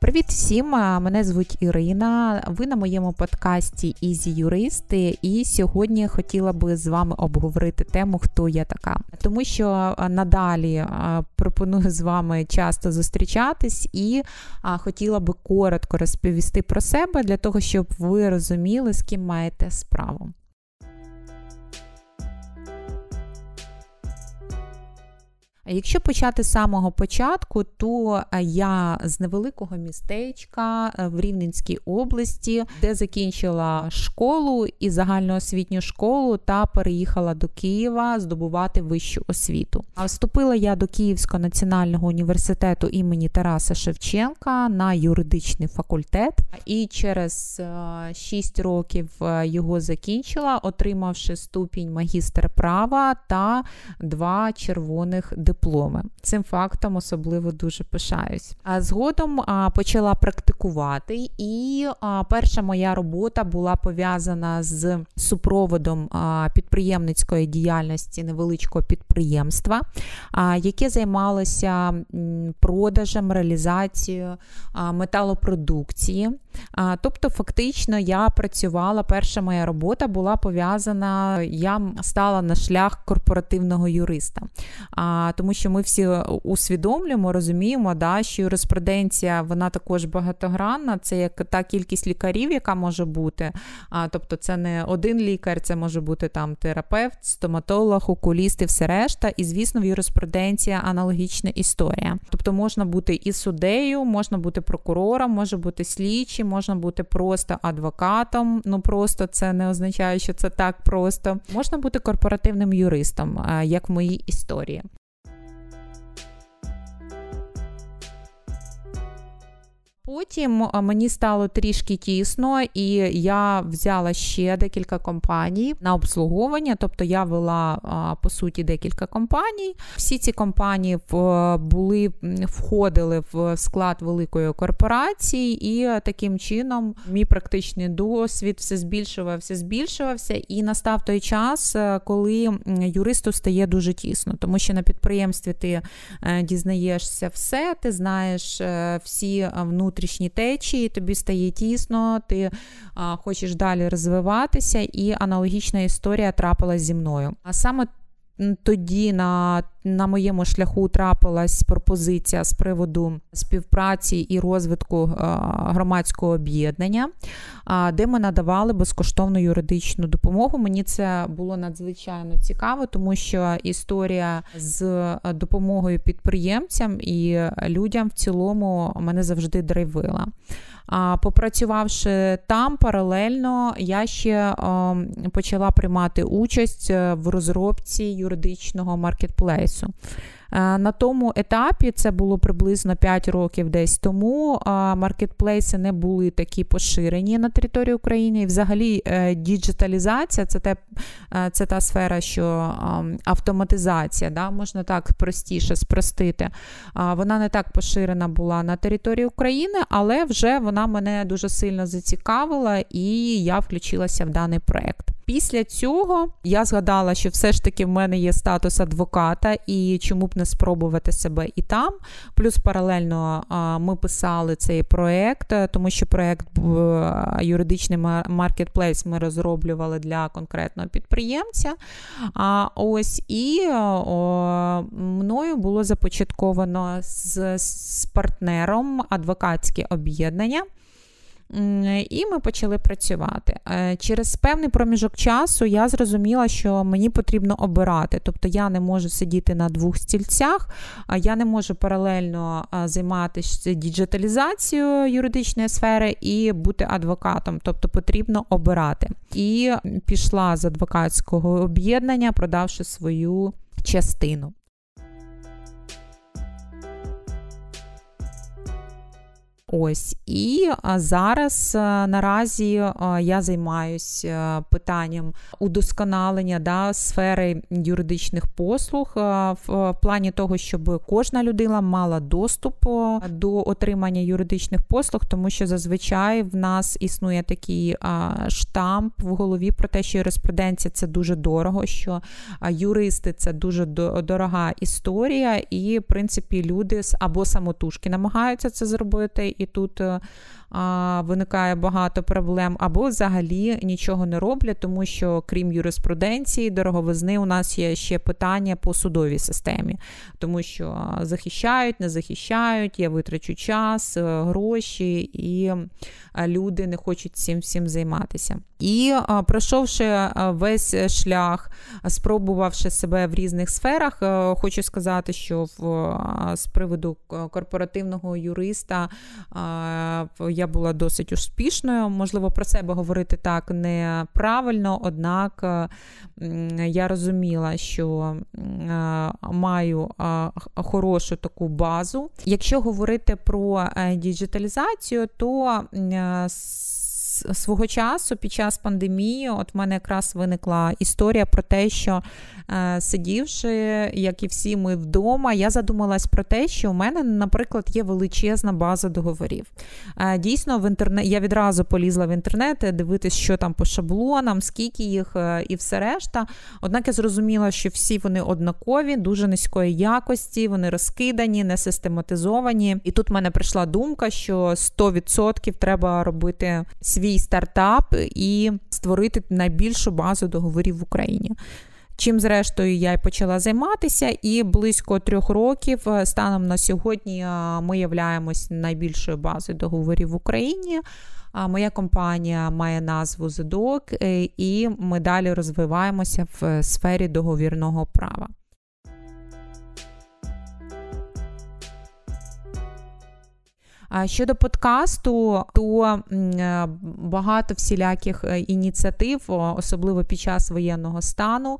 Привіт всім! Мене звуть Ірина. Ви на моєму подкасті Ізі Юристи, і сьогодні хотіла би з вами обговорити тему, хто я така, тому що надалі пропоную з вами часто зустрічатись і хотіла би коротко розповісти про себе для того, щоб ви розуміли, з ким маєте справу. Якщо почати з самого початку, то е, я з невеликого містечка е, в Рівненській області, де закінчила школу і загальноосвітню школу, та переїхала до Києва здобувати вищу освіту. Вступила я до Київського національного університету імені Тараса Шевченка на юридичний факультет, і через 6 е, років його закінчила, отримавши ступінь магістр права та два червоних дипломи дипломи. Цим фактом особливо дуже пишаюсь. А згодом почала практикувати, і перша моя робота була пов'язана з супроводом підприємницької діяльності невеличкого підприємства, яке займалося продажем, реалізацією металопродукції. А, тобто, фактично, я працювала. Перша моя робота була пов'язана, я стала на шлях корпоративного юриста. А, Тому що ми всі усвідомлюємо, розуміємо, да, що юриспруденція вона також багатогранна, це як та кількість лікарів, яка може бути. А, Тобто, це не один лікар, це може бути там терапевт, стоматолог, окуліст і все решта. І, звісно, в юриспруденції аналогічна історія. Тобто можна бути і суддею, можна бути прокурором, може бути слідчим, можна бути просто адвокатом. Ну просто це не означає, що це так просто. Можна бути корпоративним юристом, як в моїй історії. Потім мені стало трішки тісно, і я взяла ще декілька компаній на обслуговування. Тобто я вела по суті декілька компаній. Всі ці компанії були входили в склад великої корпорації, і таким чином мій практичний досвід все збільшувався, збільшувався. І настав той час, е, коли юристу стає дуже тісно, тому що на підприємстві ти е, дізнаєшся все, ти знаєш е, всі внутрішні внутрішні течії, тобі стає тісно, ти а, хочеш далі розвиватися, і аналогічна історія трапилась зі мною. А саме тоді на на моєму шляху трапилась пропозиція з приводу співпраці і розвитку е, громадського об'єднання, де ми надавали безкоштовну юридичну допомогу. Мені це було надзвичайно цікаво, тому що історія з допомогою підприємцям і людям в цілому мене завжди драйвила. А попрацювавши там паралельно, я ще почала приймати участь е, в розробці юридичного маркетплейсу. Е, на тому етапі це було приблизно 5 років десь тому. Маркетплейси не були такі поширені на території України. І взагалі е, діджиталізація це те, е, це та сфера, що автоматизація, да, можна так простіше спростити. Вона не так поширена була на території України, але вже вона мене дуже сильно зацікавила, і я включилася в даний проект. Після цього я згадала, що все ж таки в мене є статус адвоката, і чому б не спробувати себе і там. Плюс паралельно ми писали цей проект, тому що проект юридичний маркетплейс ми розроблювали для конкретного підприємця. А ось і мною було започатковано з, з партнером адвокатське об'єднання. І ми почали працювати. Е, через певний проміжок часу я зрозуміла, що мені потрібно обирати. Тобто я не можу сидіти на двох стільцях, я не можу паралельно займатися діджиталізацією юридичної сфери і бути адвокатом. Тобто потрібно обирати. І пішла з адвокатського об'єднання, продавши свою частину. Ось. І зараз наразі я займаюся питанням удосконалення да, сфери юридичних послуг в плані того, щоб кожна людина мала доступ до отримання юридичних послуг, тому що зазвичай в нас існує такий штамп в голові про те, що юриспруденція це дуже дорого, що юристи це дуже дорога історія, і в принципі люди або самотужки намагаються це зробити і тут а, виникає багато проблем, або взагалі нічого не роблять, тому що крім юриспруденції, дороговизни, у нас є ще питання по судовій системі, тому що захищають, не захищають, я витрачу час, е, гроші, і люди не хочуть цим всім займатися. І пройшовши весь шлях, спробувавши себе в різних сферах, е, хочу сказати, що в з приводу корпоративного юриста я була досить успішною. Можливо, про себе говорити так неправильно, однак я розуміла, що маю хорошу таку базу. Якщо говорити про е, діджиталізацію, то свого часу під час пандемії, от в мене якраз виникла історія про те, що е, сидівши, як і всі ми вдома, я задумалась про те, що у мене, наприклад, є величезна база договорів. Е, дійсно, в інтернет я відразу полізла в інтернет, дивитись, що там по шаблонам, скільки їх е, і все решта. Однак я зрозуміла, що всі вони однакові, дуже низької якості, вони розкидані, не систематизовані. І тут в мене прийшла думка, що 100% треба робити свій свій стартап і створити найбільшу базу договорів в Україні. Чим, зрештою, я й почала займатися, і близько трьох років е, станом на сьогодні е, ми являємось найбільшою базою договорів в Україні. Моя компанія має назву е, і ми далі розвиваємося в сфері договірного права. Щодо подкасту, то е, багато всіляких е, ініціатив, особливо під час воєнного стану,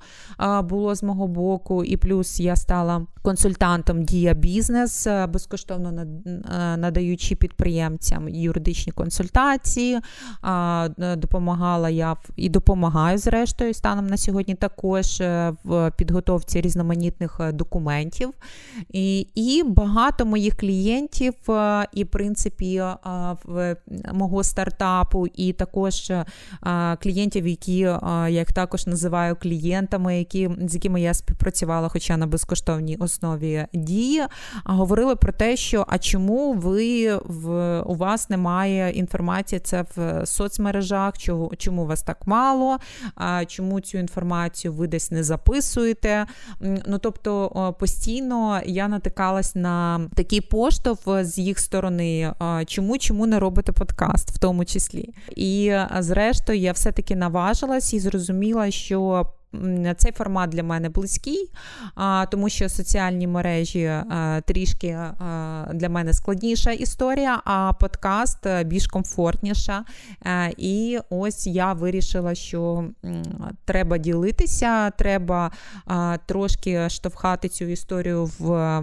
було з мого боку, і плюс я стала консультантом Дія Бізнес, е, безкоштовно надаючи підприємцям юридичні консультації. Допомагала я і допомагаю, зрештою, станом на сьогодні також в підготовці різноманітних документів. І, багато моїх клієнтів і принципі в мого стартапу, і також клієнтів, які я їх також називаю клієнтами, які з якими я співпрацювала, хоча на безкоштовній основі дії, говорили про те, що а чому ви в у вас немає інформації? Це в соцмережах, чому, чому вас так мало, чому цю інформацію ви десь не записуєте? Ну тобто постійно я натикалась на такий поштовх з їх сторони чому чому не робити подкаст, в тому числі. І зрештою, я все-таки наважилась і зрозуміла, що цей формат для мене близький, тому що соціальні мережі трішки для мене складніша історія, а подкаст е, більш комфортніша. Е, і ось я вирішила, що треба ділитися, треба трошки штовхати цю історію в,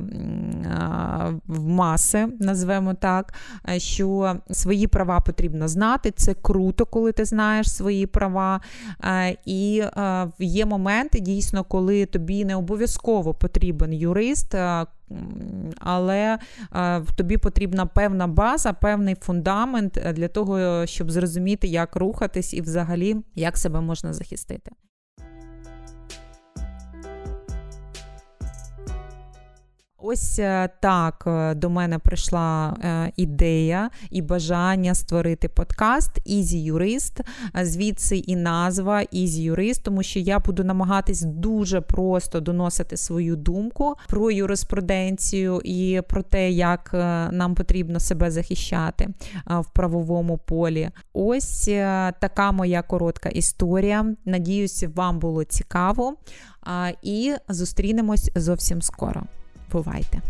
в маси, назвемо так, е, що свої права потрібно знати. Це круто, коли ти знаєш свої права. І в моменти, дійсно, коли тобі не обов'язково потрібен юрист, але тобі потрібна певна база, певний фундамент для того, щоб зрозуміти, як рухатись і взагалі як себе можна захистити. Ось е, так е, до мене прийшла е, ідея і бажання створити подкаст Easy Jurist, звідси і назва Easy Jurist, тому що я буду намагатись дуже просто доносити свою думку про юриспруденцію і про те, як нам потрібно себе захищати в правовому полі. Ось така моя коротка історія. Надіюсь, вам було цікаво. І зустрінемось зовсім скоро. Бувайте!